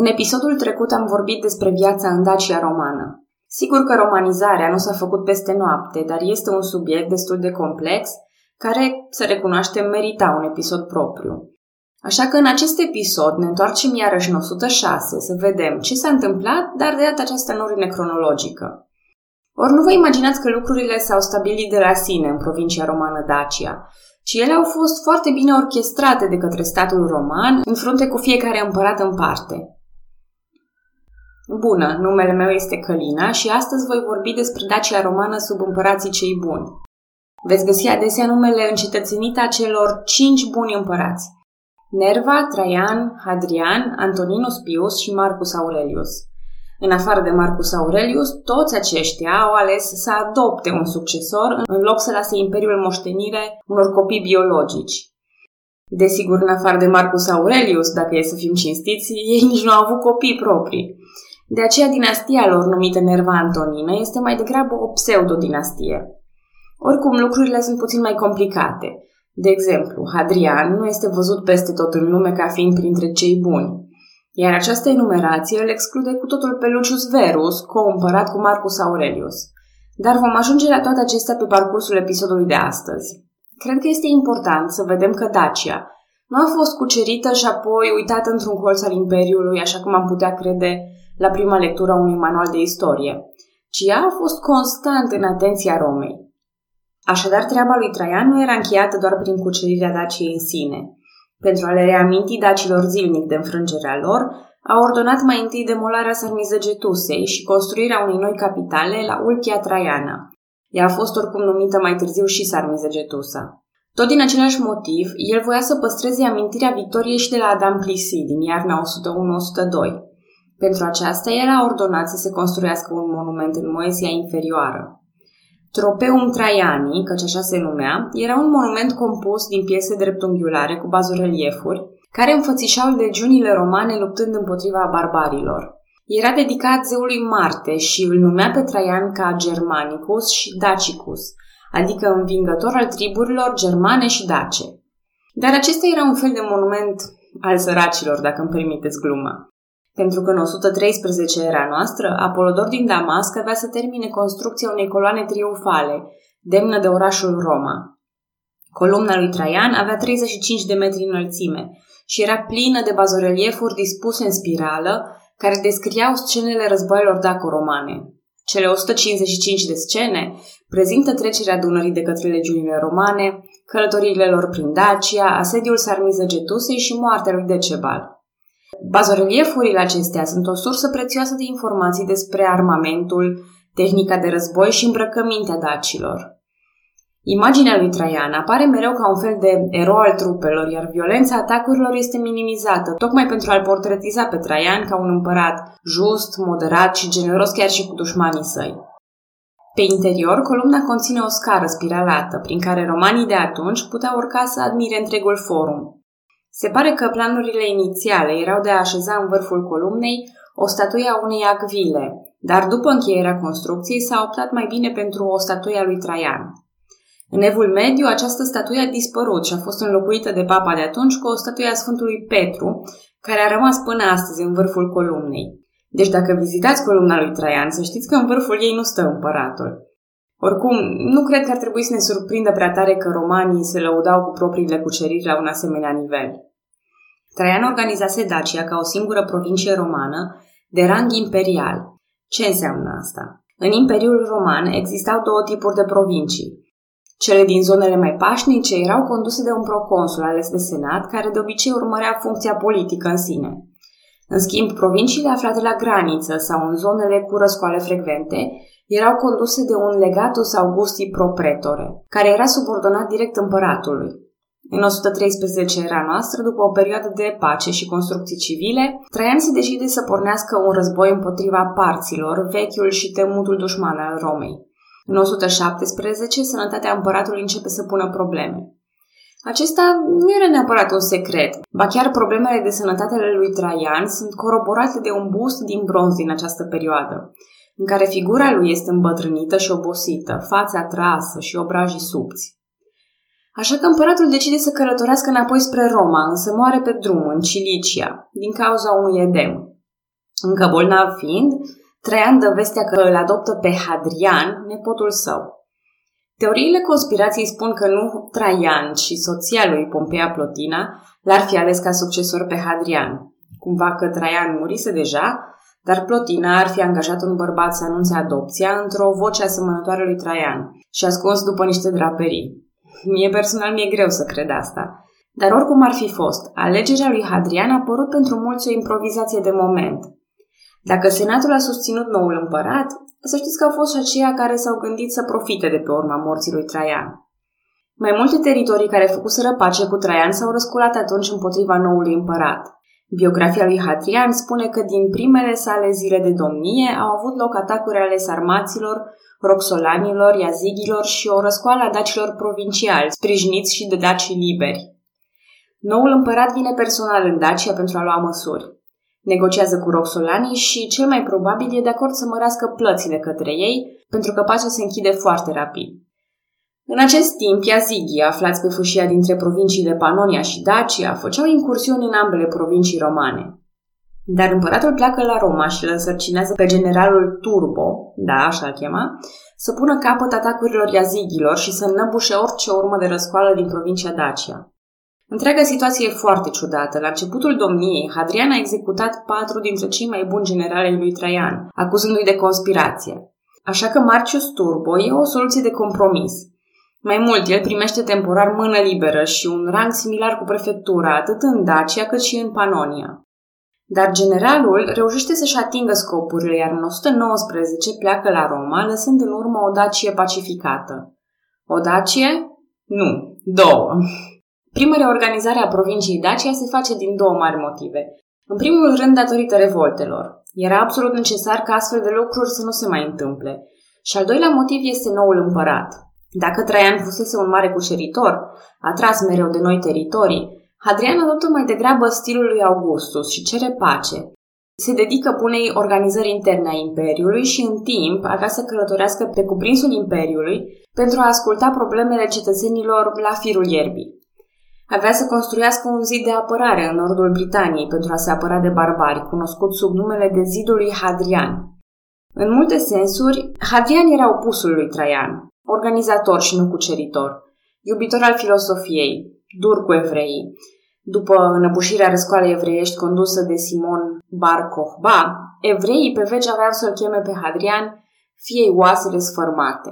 În episodul trecut am vorbit despre viața în Dacia romană. Sigur că romanizarea nu s-a făcut peste noapte, dar este un subiect destul de complex care, să recunoaștem, merita un episod propriu. Așa că în acest episod ne întoarcem iarăși în 106 să vedem ce s-a întâmplat, dar de data aceasta în ordine cronologică. Ori nu vă imaginați că lucrurile s-au stabilit de la sine în provincia romană Dacia, ci ele au fost foarte bine orchestrate de către statul roman în frunte cu fiecare împărat în parte. Bună, numele meu este Călina și astăzi voi vorbi despre Dacia romană sub împărații cei buni. Veți găsi adesea numele încetățenite a celor cinci buni împărați. Nerva, Traian, Hadrian, Antoninus Pius și Marcus Aurelius. În afară de Marcus Aurelius, toți aceștia au ales să adopte un succesor în loc să lase imperiul moștenire unor copii biologici. Desigur, în afară de Marcus Aurelius, dacă e să fim cinstiți, ei nici nu au avut copii proprii. De aceea dinastia lor numită Nerva Antonina este mai degrabă o pseudo-dinastie. Oricum, lucrurile sunt puțin mai complicate. De exemplu, Hadrian nu este văzut peste tot în lume ca fiind printre cei buni, iar această enumerație îl exclude cu totul pe Lucius Verus, co-împărat cu Marcus Aurelius. Dar vom ajunge la toate acestea pe parcursul episodului de astăzi. Cred că este important să vedem că Dacia nu a fost cucerită și apoi uitată într-un colț al Imperiului, așa cum am putea crede la prima lectură a unui manual de istorie, ci ea a fost constant în atenția Romei. Așadar, treaba lui Traian nu era încheiată doar prin cucerirea Daciei în sine. Pentru a le reaminti dacilor zilnic de înfrângerea lor, a ordonat mai întâi demolarea Sarmizegetusei și construirea unei noi capitale la Ulchia Traiana. Ea a fost oricum numită mai târziu și Sarmizegetusa. Tot din același motiv, el voia să păstreze amintirea victoriei și de la Adam Clisi din iarna 101-102. Pentru aceasta, el a ordonat să se construiască un monument în Moesia inferioară. Tropeum Traiani, căci așa se numea, era un monument compus din piese dreptunghiulare cu bazoreliefuri, care înfățișau legiunile romane luptând împotriva barbarilor. Era dedicat zeului Marte și îl numea pe Traian ca Germanicus și Dacicus, adică învingător al triburilor germane și dace. Dar acesta era un fel de monument al săracilor, dacă îmi permiteți gluma pentru că în 113 era noastră, Apolodor din Damasc avea să termine construcția unei coloane triumfale, demnă de orașul Roma. Columna lui Traian avea 35 de metri înălțime și era plină de bazoreliefuri dispuse în spirală, care descriau scenele războaielor daco-romane. Cele 155 de scene prezintă trecerea Dunării de către legiunile romane, călătoriile lor prin Dacia, asediul Sarmizegetusei și moartea lui Decebal. Bazoreliefurile acestea sunt o sursă prețioasă de informații despre armamentul, tehnica de război și îmbrăcămintea dacilor. Imaginea lui Traian apare mereu ca un fel de ero al trupelor, iar violența atacurilor este minimizată, tocmai pentru a-l portretiza pe Traian ca un împărat just, moderat și generos chiar și cu dușmanii săi. Pe interior, columna conține o scară spiralată, prin care romanii de atunci puteau urca să admire întregul forum. Se pare că planurile inițiale erau de a așeza în vârful columnei o statuie a unei acvile, dar după încheierea construcției s-a optat mai bine pentru o statuie a lui Traian. În evul mediu, această statuie a dispărut și a fost înlocuită de papa de atunci cu o statuie a Sfântului Petru, care a rămas până astăzi în vârful columnei. Deci dacă vizitați columna lui Traian, să știți că în vârful ei nu stă împăratul. Oricum, nu cred că ar trebui să ne surprindă prea tare că romanii se lăudau cu propriile cuceriri la un asemenea nivel. Traian organizase Dacia ca o singură provincie romană de rang imperial. Ce înseamnă asta? În Imperiul Roman existau două tipuri de provincii. Cele din zonele mai pașnice erau conduse de un proconsul ales de senat, care de obicei urmărea funcția politică în sine. În schimb, provinciile aflate la graniță sau în zonele cu răscoale frecvente erau conduse de un legatus Augusti pro pretore, care era subordonat direct împăratului. În 113 era noastră, după o perioadă de pace și construcții civile, Traian se decide să pornească un război împotriva parților, vechiul și temutul dușman al Romei. În 117, sănătatea împăratului începe să pună probleme. Acesta nu era neapărat un secret, ba chiar problemele de sănătate ale lui Traian sunt coroborate de un bust din bronz din această perioadă, în care figura lui este îmbătrânită și obosită, fața trasă și obrajii subți. Așa că împăratul decide să călătorească înapoi spre Roma, însă moare pe drum, în Cilicia, din cauza unui edem. Încă bolnav fiind, Traian dă vestea că îl adoptă pe Hadrian, nepotul său. Teoriile conspirației spun că nu Traian, ci soția lui Pompeia Plotina l-ar fi ales ca succesor pe Hadrian. Cumva că Traian murise deja, dar Plotina ar fi angajat un bărbat să anunțe adopția într-o voce asemănătoare lui Traian și ascuns după niște draperii. Mie personal mi-e greu să cred asta. Dar oricum ar fi fost, alegerea lui Hadrian a părut pentru mulți o improvizație de moment. Dacă senatul a susținut noul împărat, să știți că au fost și aceia care s-au gândit să profite de pe urma morții lui Traian. Mai multe teritorii care făcuseră pace cu Traian s-au răsculat atunci împotriva noului împărat. Biografia lui Hadrian spune că din primele sale zile de domnie au avut loc atacuri ale sarmaților, roxolanilor, iazigilor și o răscoală a dacilor provinciali, sprijiniți și de dacii liberi. Noul împărat vine personal în Dacia pentru a lua măsuri. Negociază cu roxolanii și cel mai probabil e de acord să mărească plățile către ei, pentru că pacea se închide foarte rapid. În acest timp, Iazigii, aflați pe fâșia dintre provinciile Panonia și Dacia, făceau incursiuni în ambele provincii romane. Dar împăratul pleacă la Roma și îl însărcinează pe generalul Turbo, da, așa-l chema, să pună capăt atacurilor Iazigilor și să înnăbușe orice urmă de răscoală din provincia Dacia. Întreaga situație e foarte ciudată. La începutul domniei, Hadrian a executat patru dintre cei mai buni generali lui Traian, acuzându-i de conspirație. Așa că Marcius Turbo e o soluție de compromis – mai mult, el primește temporar mână liberă și un rang similar cu prefectura, atât în Dacia cât și în Panonia. Dar generalul reușește să-și atingă scopurile, iar în 119 pleacă la Roma, lăsând în urmă o Dacie pacificată. O Dacie? Nu, două. Prima reorganizare a provinciei Dacia se face din două mari motive. În primul rând, datorită revoltelor. Era absolut necesar ca astfel de lucruri să nu se mai întâmple. Și al doilea motiv este noul împărat. Dacă Traian fusese un mare cuceritor, atras mereu de noi teritorii, Hadrian adoptă mai degrabă stilul lui Augustus și cere pace. Se dedică punei organizări interne a Imperiului și în timp avea să călătorească pe cuprinsul Imperiului pentru a asculta problemele cetățenilor la firul ierbii. Avea să construiască un zid de apărare în nordul Britaniei pentru a se apăra de barbari, cunoscut sub numele de zidul lui Hadrian. În multe sensuri, Hadrian era opusul lui Traian organizator și nu cuceritor, iubitor al filosofiei, dur cu evreii. După înăbușirea răscoalei evreiești condusă de Simon Bar Kochba, evreii pe veci aveau să-l cheme pe Hadrian fiei oasele sfărmate.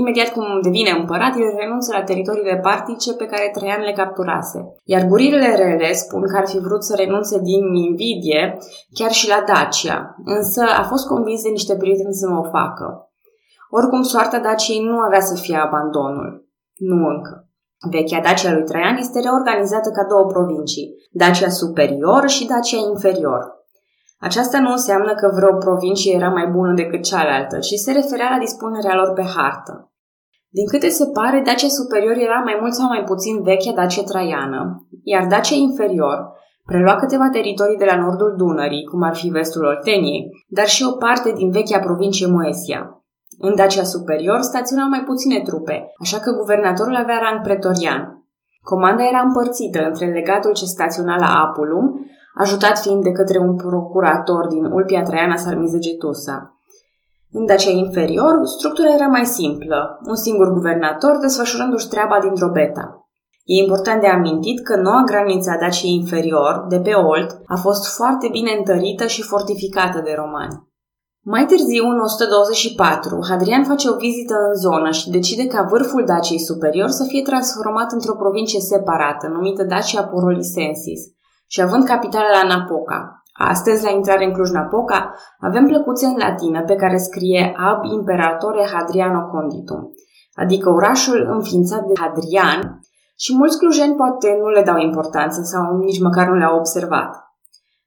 Imediat cum devine împărat, el renunță la teritoriile partice pe care Traian le capturase. Iar gurile rele spun că ar fi vrut să renunțe din invidie chiar și la Dacia, însă a fost convins de niște prieteni să nu o facă. Oricum, soarta Daciei nu avea să fie abandonul. Nu încă. Vechea Dacia lui Traian este reorganizată ca două provincii, Dacia superior și Dacia inferior. Aceasta nu înseamnă că vreo provincie era mai bună decât cealaltă, ci se referea la dispunerea lor pe hartă. Din câte se pare, Dacia superior era mai mult sau mai puțin vechea Dacia traiană, iar Dacia inferior prelua câteva teritorii de la nordul Dunării, cum ar fi vestul Olteniei, dar și o parte din vechea provincie Moesia. În Dacia Superior staționau mai puține trupe, așa că guvernatorul avea rang pretorian. Comanda era împărțită între legatul ce staționa la Apulum, ajutat fiind de către un procurator din Ulpia Traiana Sarmizegetusa. În Dacia inferior, structura era mai simplă, un singur guvernator desfășurându-și treaba din drobeta. E important de amintit că noua graniță a Daciei inferior, de pe Olt, a fost foarte bine întărită și fortificată de romani. Mai târziu, în 124, Hadrian face o vizită în zonă și decide ca vârful Daciei superior să fie transformat într-o provincie separată, numită Dacia Porolisensis, și având capitala la Napoca. Astăzi, la intrare în Cluj-Napoca, avem plăcuțe în latină pe care scrie Ab Imperatore Hadriano Conditum, adică orașul înființat de Hadrian, și mulți clujeni poate nu le dau importanță sau nici măcar nu le-au observat.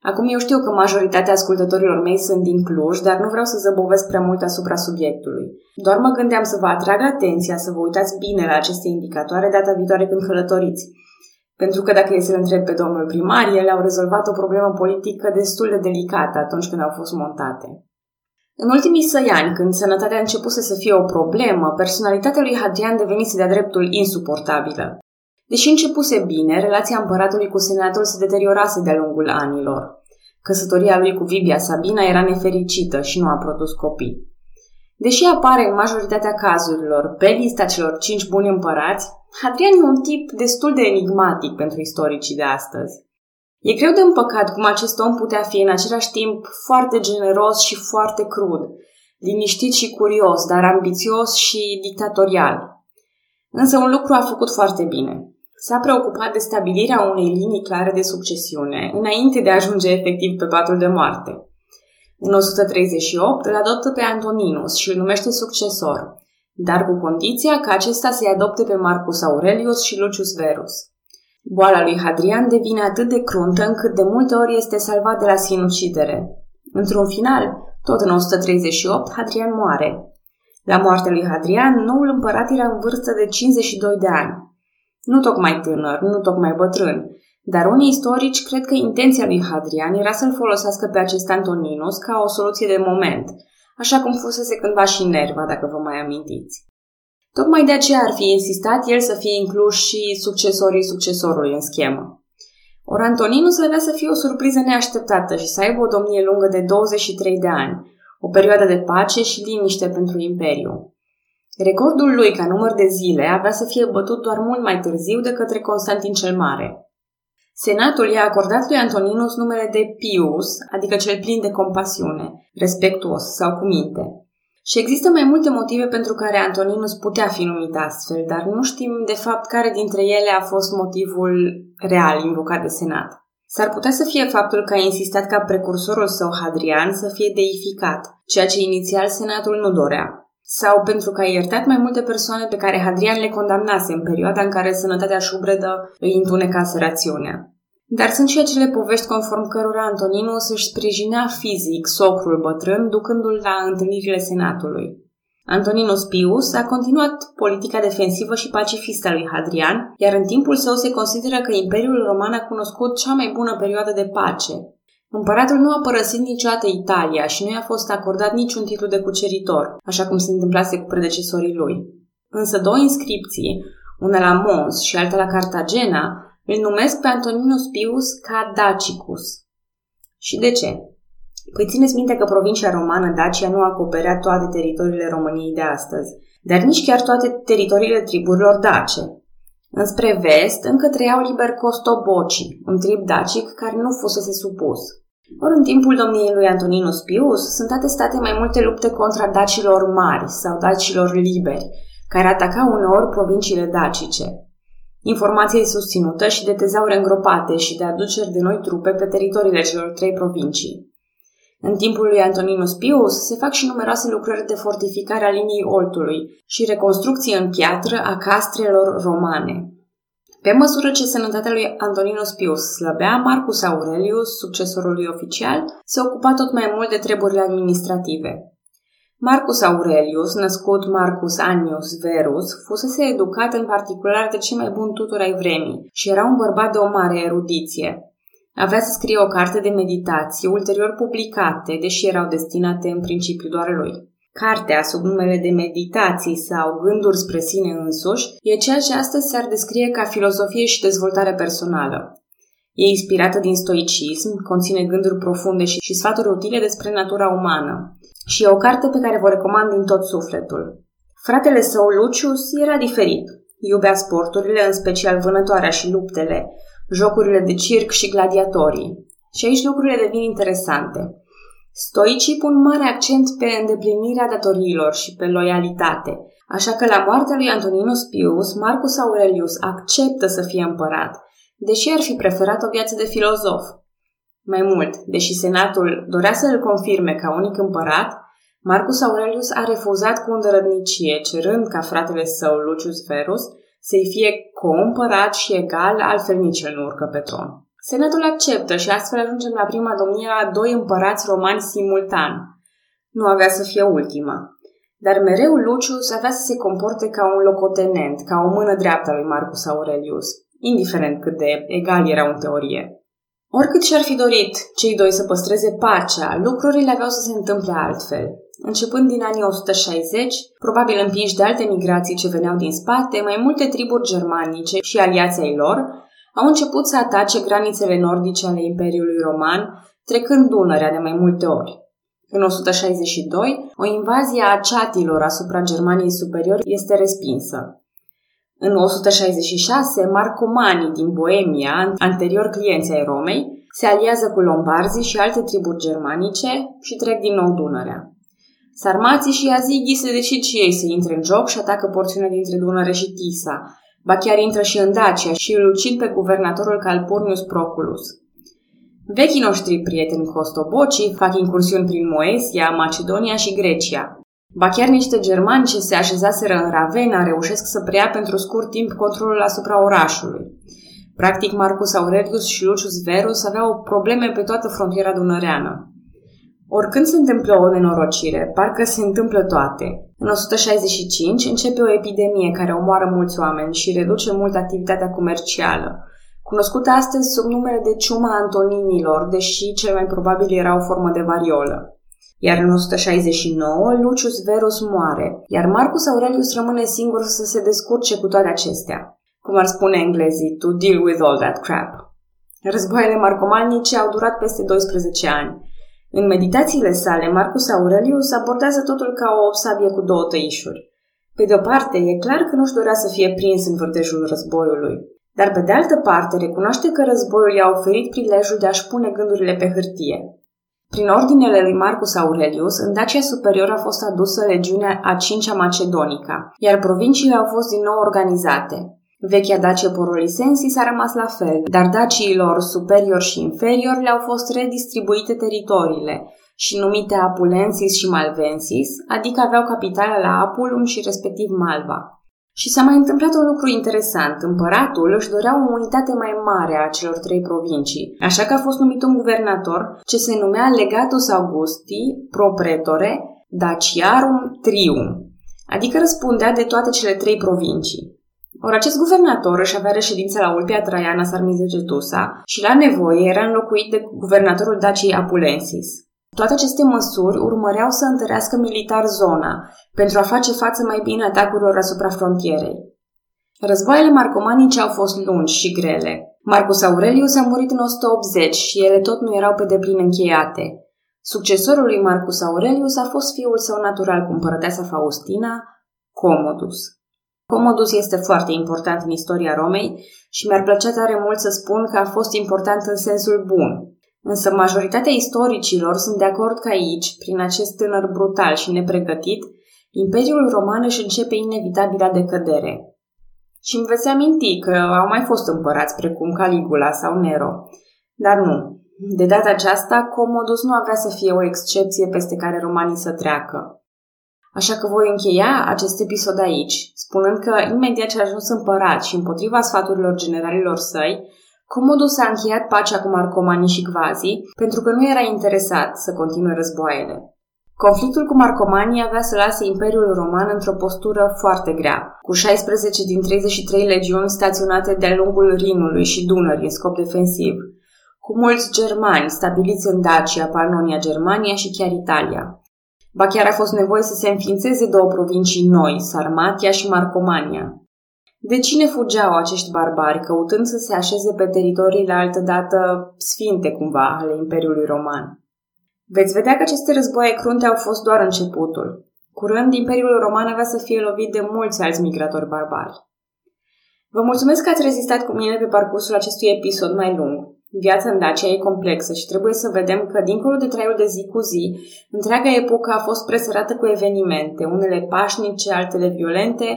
Acum eu știu că majoritatea ascultătorilor mei sunt din Cluj, dar nu vreau să zăbovesc prea mult asupra subiectului. Doar mă gândeam să vă atrag atenția să vă uitați bine la aceste indicatoare data viitoare când călătoriți. Pentru că dacă e să-l întreb pe domnul primar, ele au rezolvat o problemă politică destul de delicată atunci când au fost montate. În ultimii săi ani, când sănătatea a început să fie o problemă, personalitatea lui Hadrian devenise de-a dreptul insuportabilă. Deși începuse bine, relația împăratului cu senatul se deteriorase de-a lungul anilor. Căsătoria lui cu Vibia Sabina era nefericită și nu a produs copii. Deși apare în majoritatea cazurilor pe lista celor cinci buni împărați, Hadrian e un tip destul de enigmatic pentru istoricii de astăzi. E greu de împăcat cum acest om putea fi în același timp foarte generos și foarte crud, liniștit și curios, dar ambițios și dictatorial. Însă un lucru a făcut foarte bine. S-a preocupat de stabilirea unei linii clare de succesiune, înainte de a ajunge efectiv pe patul de moarte. În 138 îl adoptă pe Antoninus și îl numește succesor, dar cu condiția ca acesta să-i adopte pe Marcus Aurelius și Lucius Verus. Boala lui Hadrian devine atât de cruntă încât de multe ori este salvat de la sinucidere. Într-un final, tot în 138, Hadrian moare. La moartea lui Hadrian, noul împărat era în vârstă de 52 de ani. Nu tocmai tânăr, nu tocmai bătrân, dar unii istorici cred că intenția lui Hadrian era să-l folosească pe acest Antoninus ca o soluție de moment, așa cum fusese cândva și Nerva, dacă vă mai amintiți. Tocmai de aceea ar fi insistat el să fie inclus și succesorii succesorului în schemă. Ori Antoninus avea să fie o surpriză neașteptată și să aibă o domnie lungă de 23 de ani, o perioadă de pace și liniște pentru imperiu. Recordul lui ca număr de zile avea să fie bătut doar mult mai târziu de către Constantin cel Mare. Senatul i-a acordat lui Antoninus numele de Pius, adică cel plin de compasiune, respectuos sau cu minte. Și există mai multe motive pentru care Antoninus putea fi numit astfel, dar nu știm de fapt care dintre ele a fost motivul real invocat de Senat. S-ar putea să fie faptul că a insistat ca precursorul său Hadrian să fie deificat, ceea ce inițial Senatul nu dorea, sau pentru că a iertat mai multe persoane pe care Hadrian le condamnase în perioada în care sănătatea șubredă îi întunecase rațiunea. Dar sunt și acele povești conform cărora Antoninus își sprijinea fizic socrul bătrân, ducându-l la întâlnirile senatului. Antoninus Pius a continuat politica defensivă și pacifistă a lui Hadrian, iar în timpul său se consideră că Imperiul Roman a cunoscut cea mai bună perioadă de pace. Împăratul nu a părăsit niciodată Italia și nu i-a fost acordat niciun titlu de cuceritor, așa cum se întâmplase cu predecesorii lui. Însă două inscripții, una la Mons și alta la Cartagena, îl numesc pe Antoninus Pius ca Dacicus. Și de ce? Păi țineți minte că provincia romană Dacia nu acoperea toate teritoriile României de astăzi, dar nici chiar toate teritoriile triburilor dace. Înspre vest, încă trăiau liber Costoboci, un trib dacic care nu fusese supus. Ori în timpul domniei lui Antoninus Pius sunt atestate mai multe lupte contra dacilor mari sau dacilor liberi, care atacau uneori provinciile dacice. Informația e susținută și de tezaure îngropate și de aduceri de noi trupe pe teritoriile celor trei provincii. În timpul lui Antoninus Pius se fac și numeroase lucrări de fortificare a liniei Oltului și reconstrucție în piatră a castrelor romane. Pe măsură ce sănătatea lui Antoninus Pius slăbea, Marcus Aurelius, succesorul lui oficial, se ocupa tot mai mult de treburile administrative. Marcus Aurelius, născut Marcus Annius Verus, fusese educat în particular de cei mai buni tutori ai vremii și era un bărbat de o mare erudiție. Avea să scrie o carte de meditații, ulterior publicate, deși erau destinate în principiu doar lui. Cartea, sub numele de meditații sau gânduri spre sine însuși, e ceea ce astăzi s-ar descrie ca filozofie și dezvoltare personală. E inspirată din stoicism, conține gânduri profunde și, și sfaturi utile despre natura umană. Și e o carte pe care vă recomand din tot sufletul. Fratele său, Lucius, era diferit. Iubea sporturile, în special vânătoarea și luptele, jocurile de circ și gladiatorii. Și aici lucrurile devin interesante. Stoicii pun mare accent pe îndeplinirea datoriilor și pe loialitate, așa că la moartea lui Antoninus Pius, Marcus Aurelius acceptă să fie împărat, deși ar fi preferat o viață de filozof. Mai mult, deși senatul dorea să îl confirme ca unic împărat, Marcus Aurelius a refuzat cu îndărădnicie, cerând ca fratele său, Lucius Verus, să-i fie coîmpărat și egal, altfel nici el nu urcă pe tron. Senatul acceptă și astfel ajungem la prima domnie a doi împărați romani simultan. Nu avea să fie ultima. Dar mereu Lucius avea să se comporte ca un locotenent, ca o mână dreaptă a lui Marcus Aurelius, indiferent cât de egal era în teorie. Oricât și-ar fi dorit cei doi să păstreze pacea, lucrurile aveau să se întâmple altfel. Începând din anii 160, probabil împinși de alte migrații ce veneau din spate, mai multe triburi germanice și aliații lor au început să atace granițele nordice ale Imperiului Roman, trecând Dunărea de mai multe ori. În 162, o invazie a ceatilor asupra Germaniei superiori este respinsă. În 166, Marcomanii din Boemia, anterior clienții ai Romei, se aliază cu lombarzii și alte triburi germanice și trec din nou Dunărea. Sarmații și Azighi se decid și ei să intre în joc și atacă porțiunea dintre Dunăre și Tisa, ba chiar intră și în Dacia și îl ucid pe guvernatorul Calpurnius Proculus. Vechii noștri prieteni costobocii fac incursiuni prin Moesia, Macedonia și Grecia. Ba chiar niște germani ce se așezaseră în Ravenna reușesc să preia pentru scurt timp controlul asupra orașului. Practic, Marcus Aurelius și Lucius Verus aveau probleme pe toată frontiera dunăreană. Oricând se întâmplă o nenorocire, parcă se întâmplă toate. În 165 începe o epidemie care omoară mulți oameni și reduce mult activitatea comercială, cunoscută astăzi sub numele de ciuma antoninilor, deși cel mai probabil era o formă de variolă. Iar în 169, Lucius Verus moare, iar Marcus Aurelius rămâne singur să se descurce cu toate acestea. Cum ar spune englezii, to deal with all that crap. Războaiele marcomanice au durat peste 12 ani, în meditațiile sale, Marcus Aurelius abordează totul ca o sabie cu două tăișuri. Pe de o parte, e clar că nu-și dorea să fie prins în vârtejul războiului, dar pe de altă parte recunoaște că războiul i-a oferit prilejul de a-și pune gândurile pe hârtie. Prin ordinele lui Marcus Aurelius, în Dacia Superior a fost adusă legiunea a cincea Macedonica, iar provinciile au fost din nou organizate. Vechea Dacie Porolisensis a rămas la fel, dar daciilor superior și inferior le-au fost redistribuite teritoriile și numite Apulensis și Malvensis, adică aveau capitala la Apulum și respectiv Malva. Și s-a mai întâmplat un lucru interesant. Împăratul își dorea o unitate mai mare a celor trei provincii, așa că a fost numit un guvernator ce se numea Legatus Augusti Propretore Daciarum Trium, adică răspundea de toate cele trei provincii. Ori acest guvernator își avea reședința la Ulpia Traiana Sarmizegetusa și la nevoie era înlocuit de guvernatorul Daciei Apulensis. Toate aceste măsuri urmăreau să întărească militar zona, pentru a face față mai bine atacurilor asupra frontierei. Războaiele marcomanice au fost lungi și grele. Marcus Aurelius a murit în 180 și ele tot nu erau pe deplin încheiate. Succesorul lui Marcus Aurelius a fost fiul său natural cu împărăteasa Faustina, Comodus. Comodus este foarte important în istoria Romei și mi-ar plăcea tare mult să spun că a fost important în sensul bun. Însă majoritatea istoricilor sunt de acord că aici, prin acest tânăr brutal și nepregătit, Imperiul Roman își începe inevitabilă decădere. Și îmi veți aminti că au mai fost împărați precum Caligula sau Nero. Dar nu. De data aceasta, Comodus nu avea să fie o excepție peste care romanii să treacă. Așa că voi încheia acest episod aici, spunând că imediat ce a ajuns împărat și împotriva sfaturilor generalilor săi, Comodus a încheiat pacea cu Marcomanii și Gvazi pentru că nu era interesat să continue războaiele. Conflictul cu Marcomanii avea să lase Imperiul Roman într-o postură foarte grea, cu 16 din 33 legiuni staționate de-a lungul Rinului și Dunării în scop defensiv, cu mulți germani stabiliți în Dacia, Pannonia, Germania și chiar Italia. Ba chiar a fost nevoie să se înființeze două provincii noi, Sarmatia și Marcomania. De cine fugeau acești barbari, căutând să se așeze pe teritoriile altădată sfinte cumva ale Imperiului Roman? Veți vedea că aceste războaie crunte au fost doar începutul. Curând, Imperiul Roman avea să fie lovit de mulți alți migratori barbari. Vă mulțumesc că ați rezistat cu mine pe parcursul acestui episod mai lung. Viața în Dacia e complexă și trebuie să vedem că, dincolo de traiul de zi cu zi, întreaga epocă a fost presărată cu evenimente, unele pașnice, altele violente,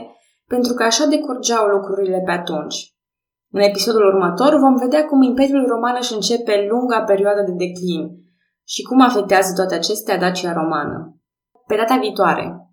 pentru că așa decurgeau lucrurile pe atunci. În episodul următor vom vedea cum Imperiul Roman își începe lunga perioadă de declin și cum afectează toate acestea Dacia romană. Pe data viitoare!